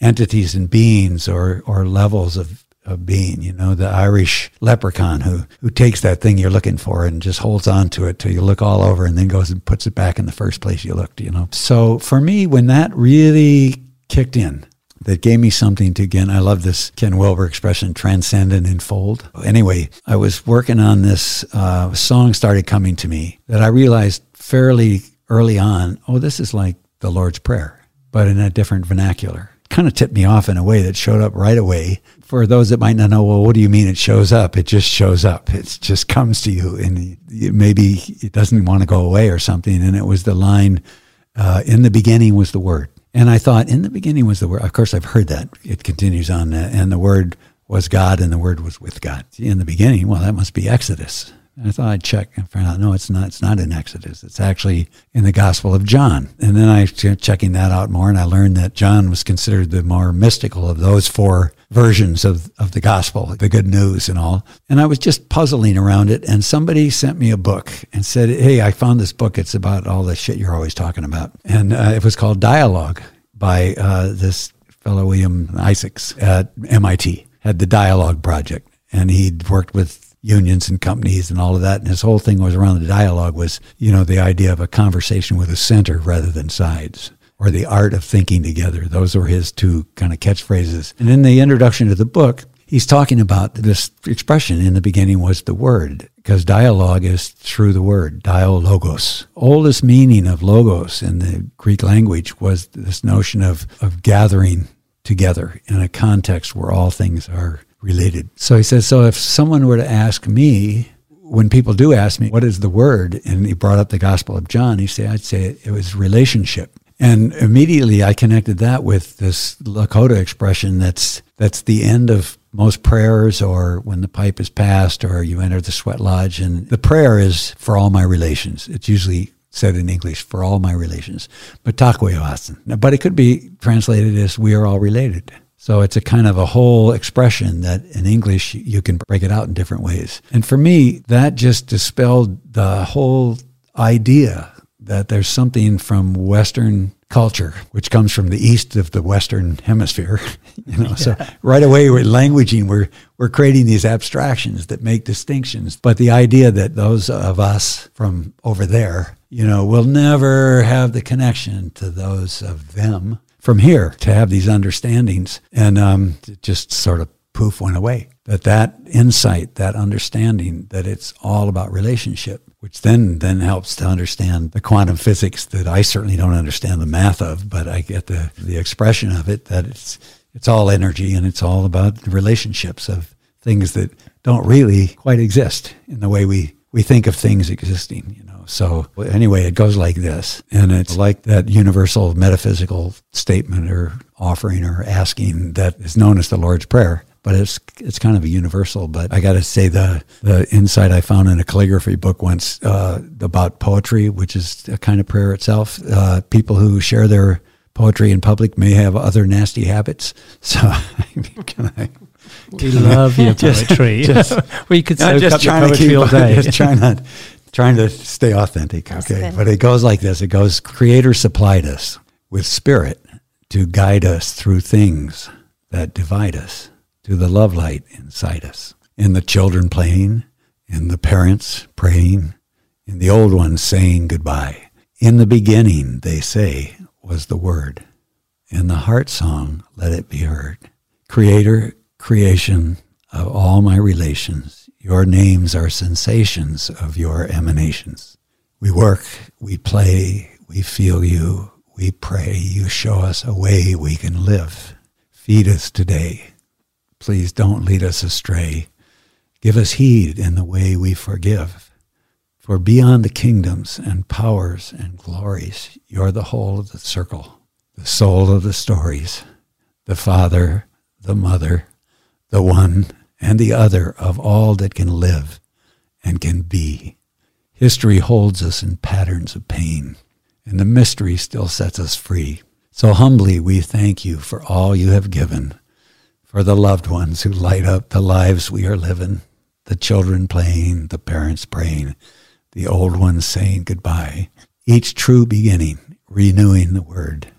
Speaker 2: entities and beings or, or levels of, of being. You know, the Irish leprechaun who, who takes that thing you're looking for and just holds on to it till you look all over and then goes and puts it back in the first place you looked, you know. So for me, when that really kicked in that gave me something to again. I love this Ken Wilber expression, transcend and enfold. Anyway, I was working on this uh, song started coming to me that I realized fairly early on. Oh, this is like the Lord's Prayer, but in a different vernacular. Kind of tipped me off in a way that showed up right away. For those that might not know, well, what do you mean it shows up? It just shows up. It just comes to you, and maybe it doesn't want to go away or something. And it was the line, uh, "In the beginning was the Word." And I thought, in the beginning was the word. Of course, I've heard that. It continues on, uh, and the word was God, and the word was with God. In the beginning, well, that must be Exodus. And I thought I'd check and find out. No, it's not. It's not in Exodus. It's actually in the Gospel of John. And then I checking that out more, and I learned that John was considered the more mystical of those four versions of, of the gospel, the good news and all. And I was just puzzling around it. And somebody sent me a book and said, Hey, I found this book. It's about all the shit you're always talking about. And uh, it was called Dialogue by uh, this fellow, William Isaacs at MIT, had the Dialogue Project. And he'd worked with unions and companies and all of that. And his whole thing was around the dialogue was, you know, the idea of a conversation with a center rather than sides or the art of thinking together. Those were his two kind of catchphrases. And in the introduction to the book, he's talking about this expression in the beginning was the word, because dialogue is through the word, dialogos. Oldest meaning of logos in the Greek language was this notion of, of gathering together in a context where all things are related. So he says, so if someone were to ask me, when people do ask me, what is the word? And he brought up the Gospel of John, he said, I'd say it was relationship. And immediately I connected that with this Lakota expression that's that's the end of most prayers or when the pipe is passed or you enter the sweat lodge and the prayer is for all my relations. It's usually said in English for all my relations. But. But it could be translated as we are all related. So it's a kind of a whole expression that in English you can break it out in different ways. And for me, that just dispelled the whole idea that there's something from Western culture, which comes from the east of the Western hemisphere. you know, yeah. so right away we're languaging, we're we're creating these abstractions that make distinctions. But the idea that those of us from over there, you know, will never have the connection to those of them from here to have these understandings, and um, just sort of poof went away. That that insight, that understanding that it's all about relationship which then then helps to understand the quantum physics that I certainly don't understand the math of, but I get the the expression of it that it's it's all energy and it's all about the relationships of things that don't really quite exist in the way we we think of things existing, you know. So anyway, it goes like this, and it's like that universal metaphysical statement or offering or asking that is known as the Lord's Prayer but it's it's kind of a universal. But I got to say the the insight I found in a calligraphy book once uh, about poetry, which is a kind of prayer itself. Uh, people who share their poetry in public may have other nasty habits. So can I?
Speaker 3: We love your poetry. Just, we could soak
Speaker 2: just
Speaker 3: up your poetry
Speaker 2: keep,
Speaker 3: all day.
Speaker 2: Just trying to trying to stay authentic. Okay, but it goes like this. It goes: Creator supplied us with spirit to guide us through things that divide us to the love light inside us. In the children playing, in the parents praying, in the old ones saying goodbye. In the beginning, they say, was the word. In the heart song, let it be heard. Creator, creation of all my relations, your names are sensations of your emanations. We work, we play, we feel you, we pray, you show us a way we can live. Feed us today, Please don't lead us astray. Give us heed in the way we forgive. For beyond the kingdoms and powers and glories, you're the whole of the circle, the soul of the stories, the Father, the Mother, the one and the other of all that can live and can be. History holds us in patterns of pain, and the mystery still sets us free. So humbly we thank you for all you have given for the loved ones who light up the lives we are living, the children playing, the parents praying, the old ones saying goodbye, each true beginning renewing the word.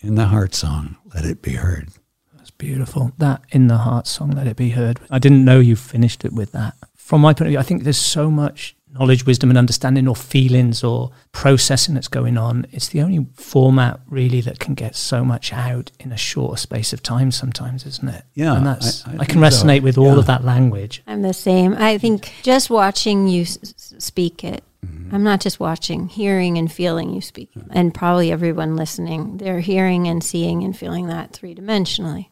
Speaker 2: In the heart song, let it be heard.
Speaker 3: That's beautiful. That in the heart song, let it be heard. I didn't know you finished it with that. From my point of view, I think there's so much knowledge, wisdom, and understanding, or feelings, or processing that's going on. It's the only format really that can get so much out in a shorter space of time. Sometimes, isn't it?
Speaker 2: Yeah,
Speaker 3: and that's
Speaker 2: I- I
Speaker 3: I, can
Speaker 2: think so.
Speaker 3: resonate with all
Speaker 2: Yeah.
Speaker 3: of that language.
Speaker 4: I'm the same. I think just watching you s- s- speak it, mm-hmm. I'm not just watching, hearing and feeling you speak. it. And probably everyone listening, they're hearing and seeing and feeling that three dimensionally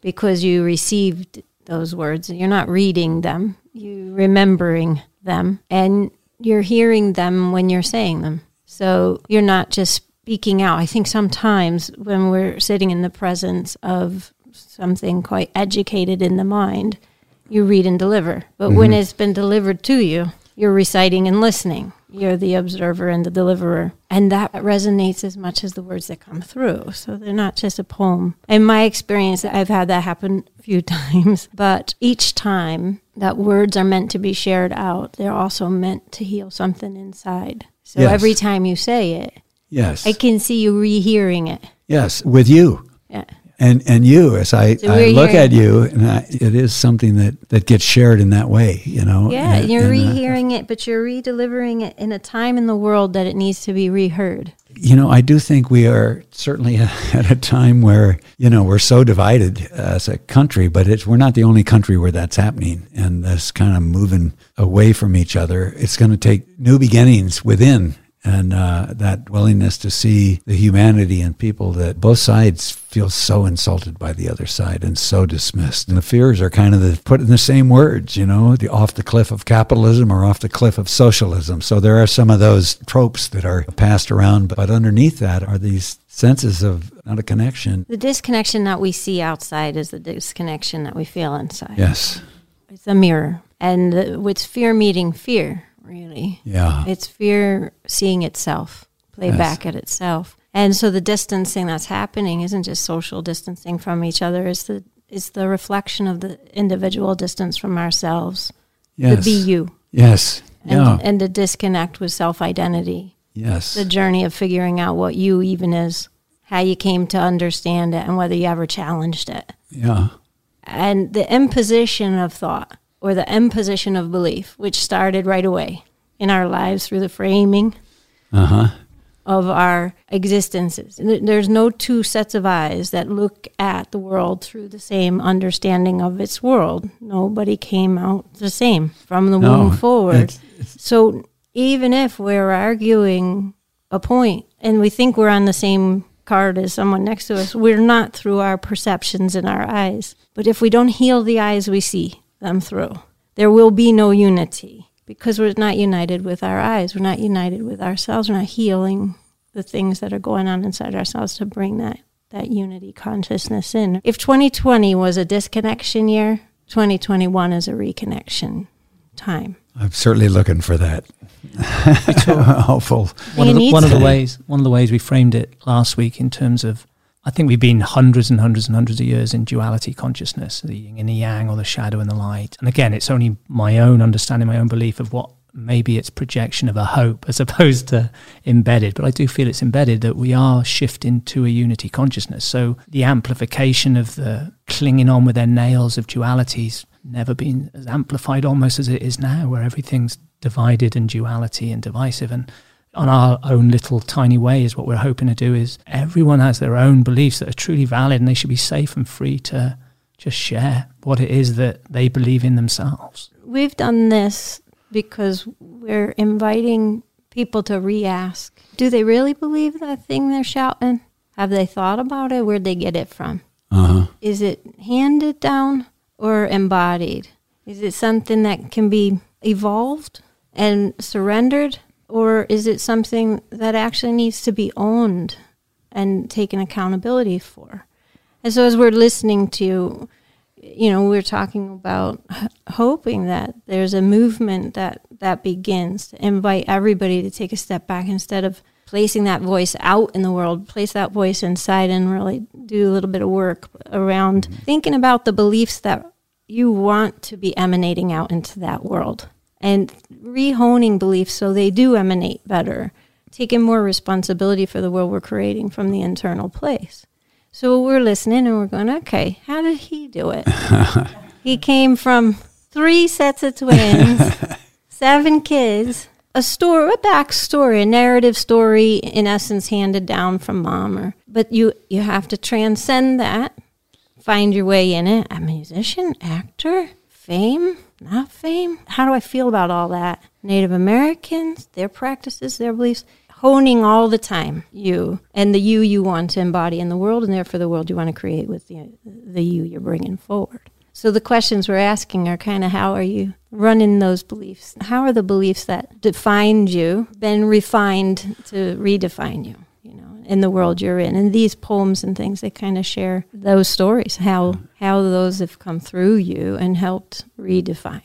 Speaker 4: because you received those words. You're not reading them, you remembering them, and you're hearing them when you're saying them. So you're not just speaking out. I think sometimes when we're sitting in the presence of something quite educated in the mind, you read and deliver. But when mm-hmm. it's been delivered to you, you're reciting and listening. You're the observer and the deliverer. And that resonates as much as the words that come through. So they're not just a poem. In my experience, I've had that happen a few times. But each time that words are meant to be shared out, they're also meant to heal something inside. So
Speaker 2: Yes.
Speaker 4: every time you say it,
Speaker 2: Yes.
Speaker 4: I can see you rehearing it.
Speaker 2: yes, with you.
Speaker 4: Yeah.
Speaker 2: And and you, as I,
Speaker 4: So
Speaker 2: I look at you, and I, it is something that, that gets shared in that way, you know.
Speaker 4: Yeah,
Speaker 2: and,
Speaker 4: you're
Speaker 2: and, uh,
Speaker 4: rehearing it, but you're re-delivering it in a time in the world that it needs to be reheard.
Speaker 2: you know, I do think we are certainly at a time where you know we're so divided as a country, but it's we're not the only country where that's happening, and this kind of moving away from each other. It's going to take new beginnings within. And uh, that willingness to see the humanity in people that both sides feel so insulted by the other side and so dismissed. And the fears are kind of the, put in the same words, you know, the off the cliff of capitalism or off the cliff of socialism. So there are some of those tropes that are passed around, but underneath that are these senses of not a connection.
Speaker 4: The disconnection that we see outside is the disconnection that we feel inside.
Speaker 2: Yes.
Speaker 4: It's a mirror. And it's fear meeting fear, really.
Speaker 2: Yeah.
Speaker 4: It's fear seeing itself, play
Speaker 2: Yes.
Speaker 4: back at itself. And so the distancing that's happening isn't just social distancing from each other, it's the it's the reflection of the individual distance from ourselves.
Speaker 2: Yes.
Speaker 4: The be you.
Speaker 2: Yes.
Speaker 4: And,
Speaker 2: Yeah.
Speaker 4: and the disconnect with self identity.
Speaker 2: yes.
Speaker 4: The journey of figuring out what you even is, how you came to understand it, and whether you ever challenged it.
Speaker 2: yeah.
Speaker 4: and the imposition of thought or the imposition of belief, which started right away in our lives through the framing
Speaker 2: Uh huh.
Speaker 4: of our existences. There's no two sets of eyes that look at the world through the same understanding of its world. Nobody came out the same from the
Speaker 2: No,
Speaker 4: womb forward. So even if we're arguing a point and we think we're on the same card as someone next to us, we're not through our perceptions in our eyes. But if we don't heal the eyes we see them through, there will be no unity because we're not united with our eyes. We're not united with ourselves. We're not healing the things that are going on inside ourselves to bring that, that unity consciousness in. If 2020 was a disconnection year, 2021 is a reconnection time.
Speaker 2: I'm certainly looking for that. Hopeful.
Speaker 3: one of, the, one of the ways one of the ways we framed it last week in terms of I think we've been hundreds and hundreds and hundreds of years in duality consciousness, the yin and the yang, or the shadow and the light. And again, it's only my own understanding, my own belief of what maybe it's projection of a hope as opposed to embedded. But I do feel it's embedded that we are shifting to a unity consciousness. So the amplification of the clinging on with their nails of dualities never been as amplified almost as it is now, where everything's divided and duality and divisive. And on our own little tiny way is what we're hoping to do is everyone has their own beliefs that are truly valid and they should be safe and free to just share what it is that they believe in themselves.
Speaker 4: We've done this because we're inviting people to re ask do they really believe that thing they're shouting? Have they thought about it? Where'd they get it from?
Speaker 2: Uh huh.
Speaker 4: Is it handed down or embodied? Is it something that can be evolved and surrendered? Or is it something that actually needs to be owned and taken accountability for? And so, as we're listening to, you know, we're talking about h- hoping that there's a movement that that begins to invite everybody to take a step back instead of placing that voice out in the world, place that voice inside and really do a little bit of work around mm-hmm. thinking about the beliefs that you want to be emanating out into that world and rehoning beliefs so they do emanate better, taking more responsibility for the world we're creating from the internal place. So we're listening and we're going, okay, how did he do it? he came from three sets of twins, seven kids, a story, a backstory, a narrative story, in essence, handed down from mom. Or, but you you have to transcend that, find your way in it. A musician, actor, fame, not fame. How do I feel about all that? Native Americans, their practices, their beliefs, honing all the time you and the you you want to embody in the world, and therefore the world you want to create with the the you you're bringing forward. So the questions we're asking are kind of how are you running those beliefs? How are the beliefs that defined you been refined to redefine you? You know, in the world you're in. And these poems and things, they kind of share those stories, how how those have come through you and helped redefine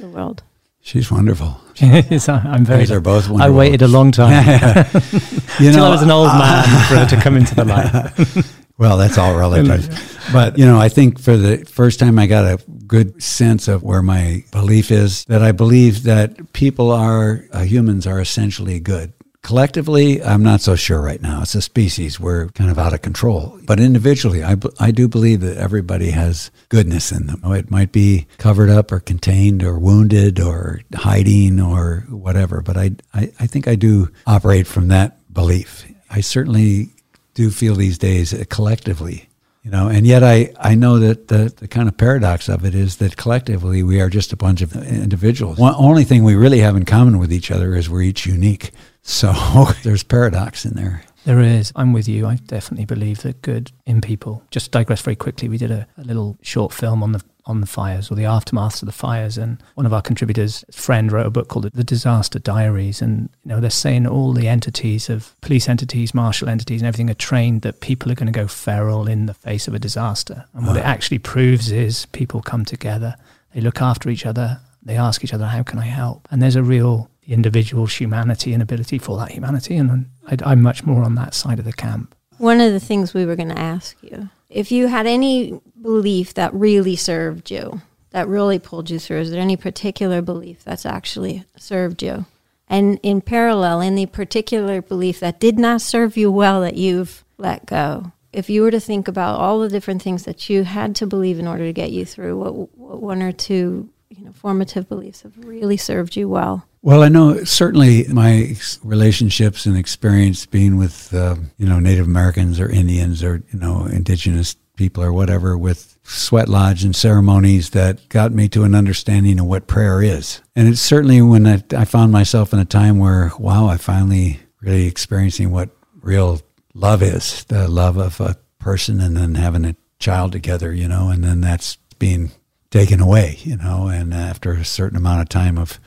Speaker 4: the world.
Speaker 2: She's wonderful.
Speaker 3: Yes, I- I'm very.
Speaker 2: Guys are both wonderful.
Speaker 3: I waited a long time
Speaker 2: You
Speaker 3: until I was an old man for her to come into the light.
Speaker 2: Well, that's all relative. but, you know, I think for the first time I got a good sense of where my belief is that I believe that people are, uh, humans are essentially good. Collectively, I'm not so sure right now. It's a species. We're kind of out of control. But individually, I, I do believe that everybody has goodness in them. It might be covered up or contained or wounded or hiding or whatever. But I, I, I think I do operate from that belief. I certainly do feel these days collectively, you know, and yet I, I know that the, the kind of paradox of it is that collectively we are just a bunch of individuals. One only thing we really have in common with each other is we're each unique. So there's paradox in there.
Speaker 3: There is. I'm with you. I definitely believe that good in people. Just digress very quickly. We did a, a little short film on the on the fires or the aftermaths of the fires, and one of our contributors' friend wrote a book called The Disaster Diaries, and you know they're saying all the entities of police entities, martial entities, and everything are trained that people are going to go feral in the face of a disaster, and what it ah. actually proves is people come together, they look after each other, they ask each other, "How can I help?" And there's a real individual's humanity and ability for that humanity, and I, I'm much more on that side of the camp.
Speaker 4: One of the things we were going to ask you if you had any belief that really served you, that really pulled you through, is there any particular belief that's actually served you? And in parallel, any particular belief that did not serve you well that you've let go? If you were to think about all the different things that you had to believe in order to get you through, what, what one or two you know, formative beliefs have really served you well?
Speaker 2: Well, I know certainly my relationships and experience being with, uh, you know, Native Americans or Indians or, you know, indigenous people or whatever with sweat lodge and ceremonies that got me to an understanding of what prayer is. And it's certainly when I, I found myself in a time where, wow, I finally really experiencing what real love is the love of a person and then having a child together, you know, and then that's being taken away, you know, and after a certain amount of time of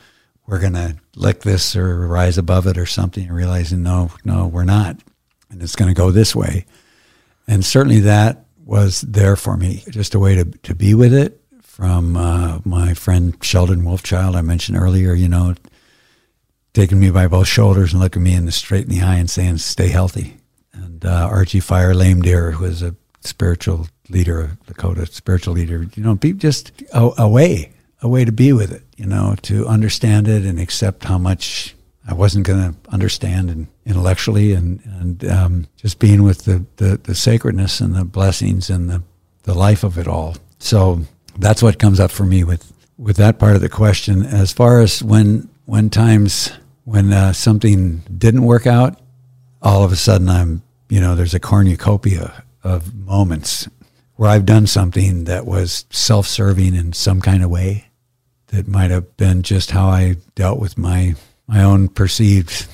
Speaker 2: we're going to lick this or rise above it or something and realizing no, no, we're not. And it's going to go this way. And certainly that was there for me, just a way to, to be with it from uh, my friend Sheldon Wolfchild, I mentioned earlier, you know, taking me by both shoulders and looking me in the straight in the eye and saying, stay healthy. And uh, Archie Fire Lame Deer, who was a spiritual leader of Dakota, spiritual leader, you know, be just a, a way, a way to be with it, you know, to understand it and accept how much I wasn't going to understand and intellectually and, and um, just being with the, the, the sacredness and the blessings and the, the life of it all. So that's what comes up for me with, with that part of the question. As far as when, when times when uh, something didn't work out, all of a sudden I'm, you know, there's a cornucopia of moments where I've done something that was self-serving in some kind of way that might have been just how I dealt with my my own perceived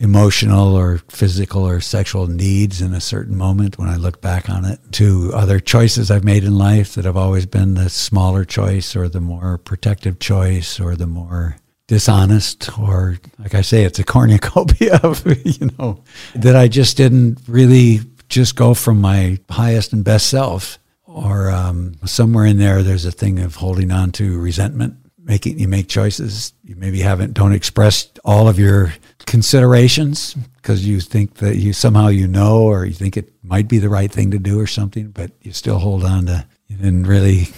Speaker 2: emotional or physical or sexual needs in a certain moment when I look back on it to other choices I've made in life that have always been the smaller choice or the more protective choice or the more dishonest or like I say it's a cornucopia of you know that I just didn't really just go from my highest and best self or um, somewhere in there there's a thing of holding on to resentment making you make choices. You maybe haven't don't express all of your considerations because you think that you somehow you know or you think it might be the right thing to do or something but you still hold on to you didn't really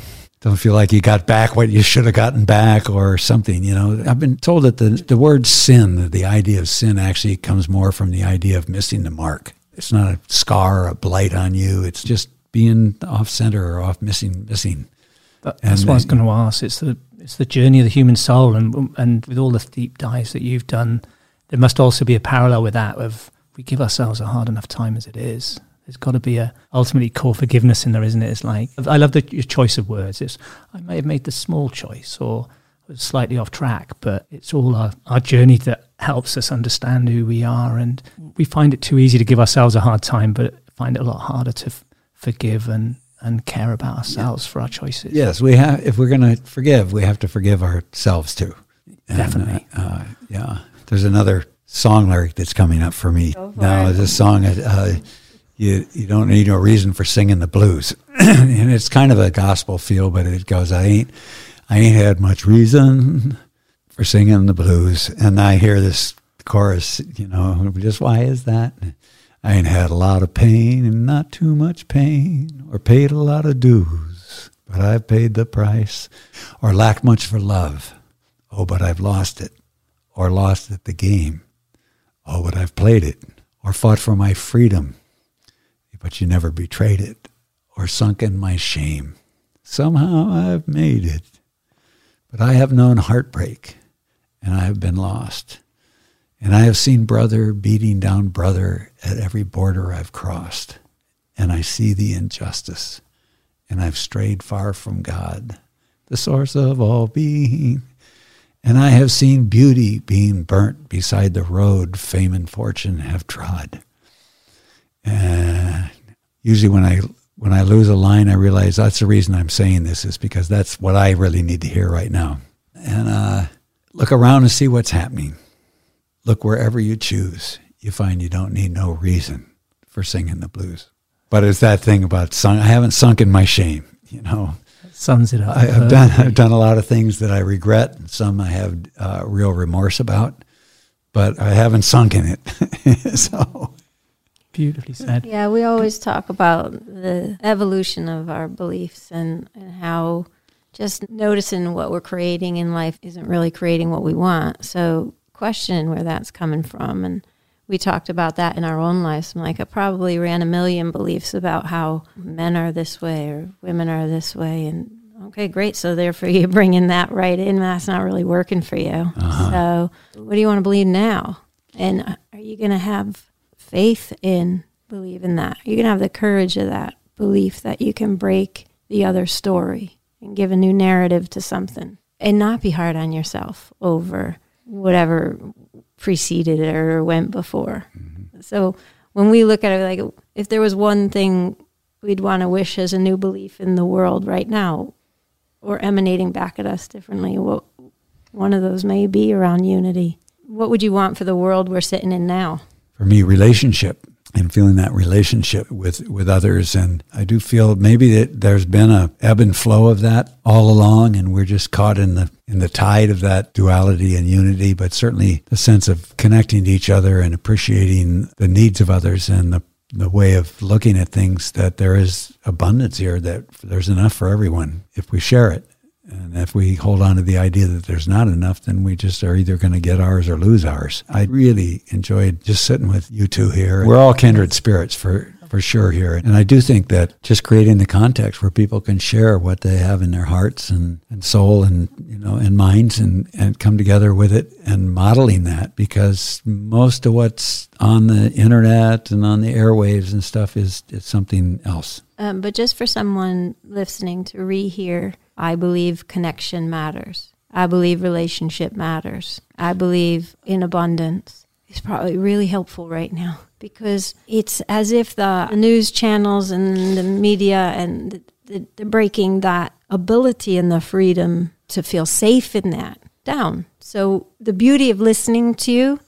Speaker 2: don't feel like you got back what you should have gotten back or something you know. I've been told that the, the word sin the idea of sin actually comes more from the idea of missing the mark. It's not a scar or a blight on you. It's just being off center or off missing missing
Speaker 3: That, that's what I was going to ask. It's the it's the journey of the human soul, and and with all the deep dives that you've done, there must also be a parallel with that of we give ourselves a hard enough time as it is. There's got to be a ultimately core forgiveness in there, isn't it? It's like I love the your choice of words. It's I may have made the small choice or was slightly off track, but it's all our, our journey that helps us understand who we are. And we find it too easy to give ourselves a hard time, but find it a lot harder to f- forgive and and care about ourselves for our choices.
Speaker 2: Yes, we have. If we're going to forgive, we have to forgive ourselves too. And,
Speaker 3: Definitely.
Speaker 2: Uh, uh, yeah. There's another song lyric that's coming up for me
Speaker 4: Go for
Speaker 2: now.
Speaker 4: it.
Speaker 2: This song, uh, you you don't need no reason for singing the blues, and it's kind of a gospel feel, but it goes, I ain't I ain't had much reason for singing the blues, and I hear this chorus, you know, just why is that? I ain't had a lot of pain and not too much pain, or paid a lot of dues, but I've paid the price, or lacked much for love. Oh, but I've lost it, or lost at the game. Oh, but I've played it, or fought for my freedom, but you never betrayed it, or sunk in my shame. Somehow I've made it, but I have known heartbreak, and I have been lost. And I have seen brother beating down brother at every border I've crossed. And I see the injustice. And I've strayed far from God, the source of all being. And I have seen beauty being burnt beside the road fame and fortune have trod. And usually when I when I lose a line, I realize that's the reason I'm saying this is because that's what I really need to hear right now. And uh, look around and see what's happening look wherever you choose, you find you don't need no reason for singing the blues. But it's that thing about sung, I haven't sunk in my shame. You know,
Speaker 3: Sums it up.
Speaker 2: I, I've done I've done a lot of things that I regret, and some I have uh, real remorse about, but I haven't sunk in it. so
Speaker 3: Beautifully said.
Speaker 4: Yeah, we always talk about the evolution of our beliefs and, and how just noticing what we're creating in life isn't really creating what we want. So question where that's coming from. And we talked about that in our own lives. I'm like, I probably ran a million beliefs about how men are this way or women are this way. And okay, great. So therefore you're bringing that right in. That's not really working for you. Uh-huh. So what do you want to believe now? And are you going to have faith in believing that? Are you going to have the courage of that belief that you can break the other story and give a new narrative to something and not be hard on yourself over whatever preceded it or went before? So when we look at it, like if there was one thing we'd want to wish as a new belief in the world right now, or emanating back at us differently, what one of those may be around unity. What would you want for the world we're sitting in now?
Speaker 2: for me, relationship and feeling that relationship with, with others. And I do feel maybe that there's been a ebb and flow of that all along, and we're just caught in the in the tide of that duality and unity. But certainly the sense of connecting to each other and appreciating the needs of others and the the way of looking at things that there is abundance here that there's enough for everyone if we share it and if we hold on to the idea that there's not enough, then we just are either going to get ours or lose ours. I really enjoyed just sitting with you two here. We're all kindred spirits for, for sure here. And I do think that just creating the context where people can share what they have in their hearts and, and soul and, you know, and minds and, and come together with it and modeling that because most of what's on the internet and on the airwaves and stuff is, is something else.
Speaker 4: Um, but just for someone listening to rehear, I believe connection matters. I believe relationship matters. I believe in abundance. It's probably really helpful right now because it's as if the news channels and the media and the, the breaking that ability and the freedom to feel safe in that down. So the beauty of listening to you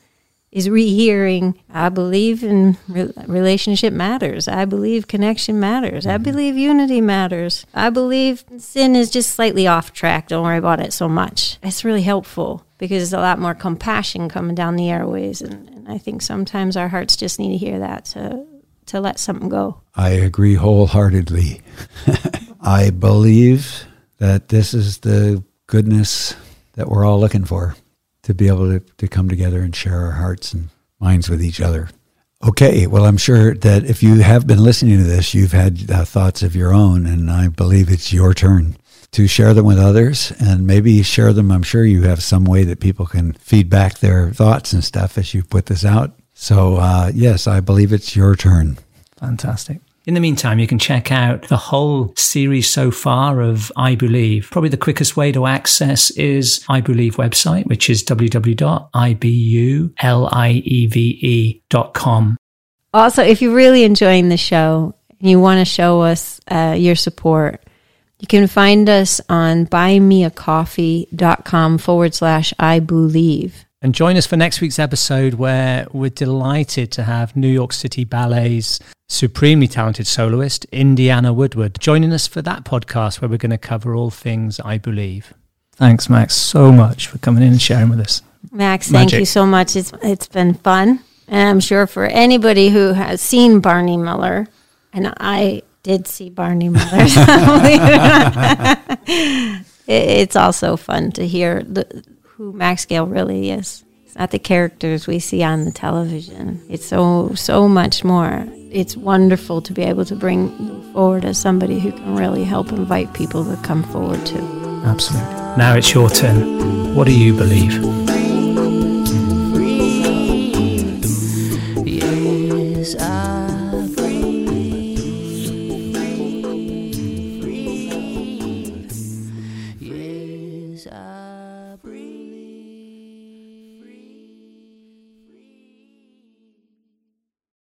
Speaker 4: is rehearing i believe in re- relationship matters. I believe connection matters. I mm-hmm. believe unity matters. I believe sin is just slightly off track. Don't worry about it so much. It's really helpful because there's a lot more compassion coming down the airways and, and i think sometimes our hearts just need to hear that to to let something go.
Speaker 2: I agree wholeheartedly. I believe that this is the goodness that we're all looking for to be able to, to come together and share our hearts and minds with each other. Okay, well, I'm sure that if you have been listening to this, you've had uh, thoughts of your own, and I believe it's your turn. to share them with others and maybe share them. I'm sure you have some way that people can feedback their thoughts and stuff as you put this out. So, uh, yes, I believe it's your turn.
Speaker 3: Fantastic. In the meantime, you can check out the whole series so far of I Believe. Probably the quickest way to access is I Believe website, which is www.ibulieve.com.
Speaker 4: Also, if you're really enjoying the show and you want to show us uh, your support, you can find us on buymeacoffee.com forward slash I believe.
Speaker 3: And join us for next week's episode where we're delighted to have New York City Ballet's supremely talented soloist, Indiana Woodward, joining us for that podcast where we're going to cover all things I believe. Thanks, Max, so much for coming in and sharing with us.
Speaker 4: Max, thank you so much. It's it's been fun, and I'm sure for anybody who has seen Barney Miller, and I did see Barney Miller, believe it or not, it- it's also fun to hear the, who Max Gail really is. It's not the characters we see on the television. It's so so much more. It's wonderful to be able to bring forward as somebody who can really help invite people to come forward too.
Speaker 3: Absolutely. Now it's your turn. What do you believe?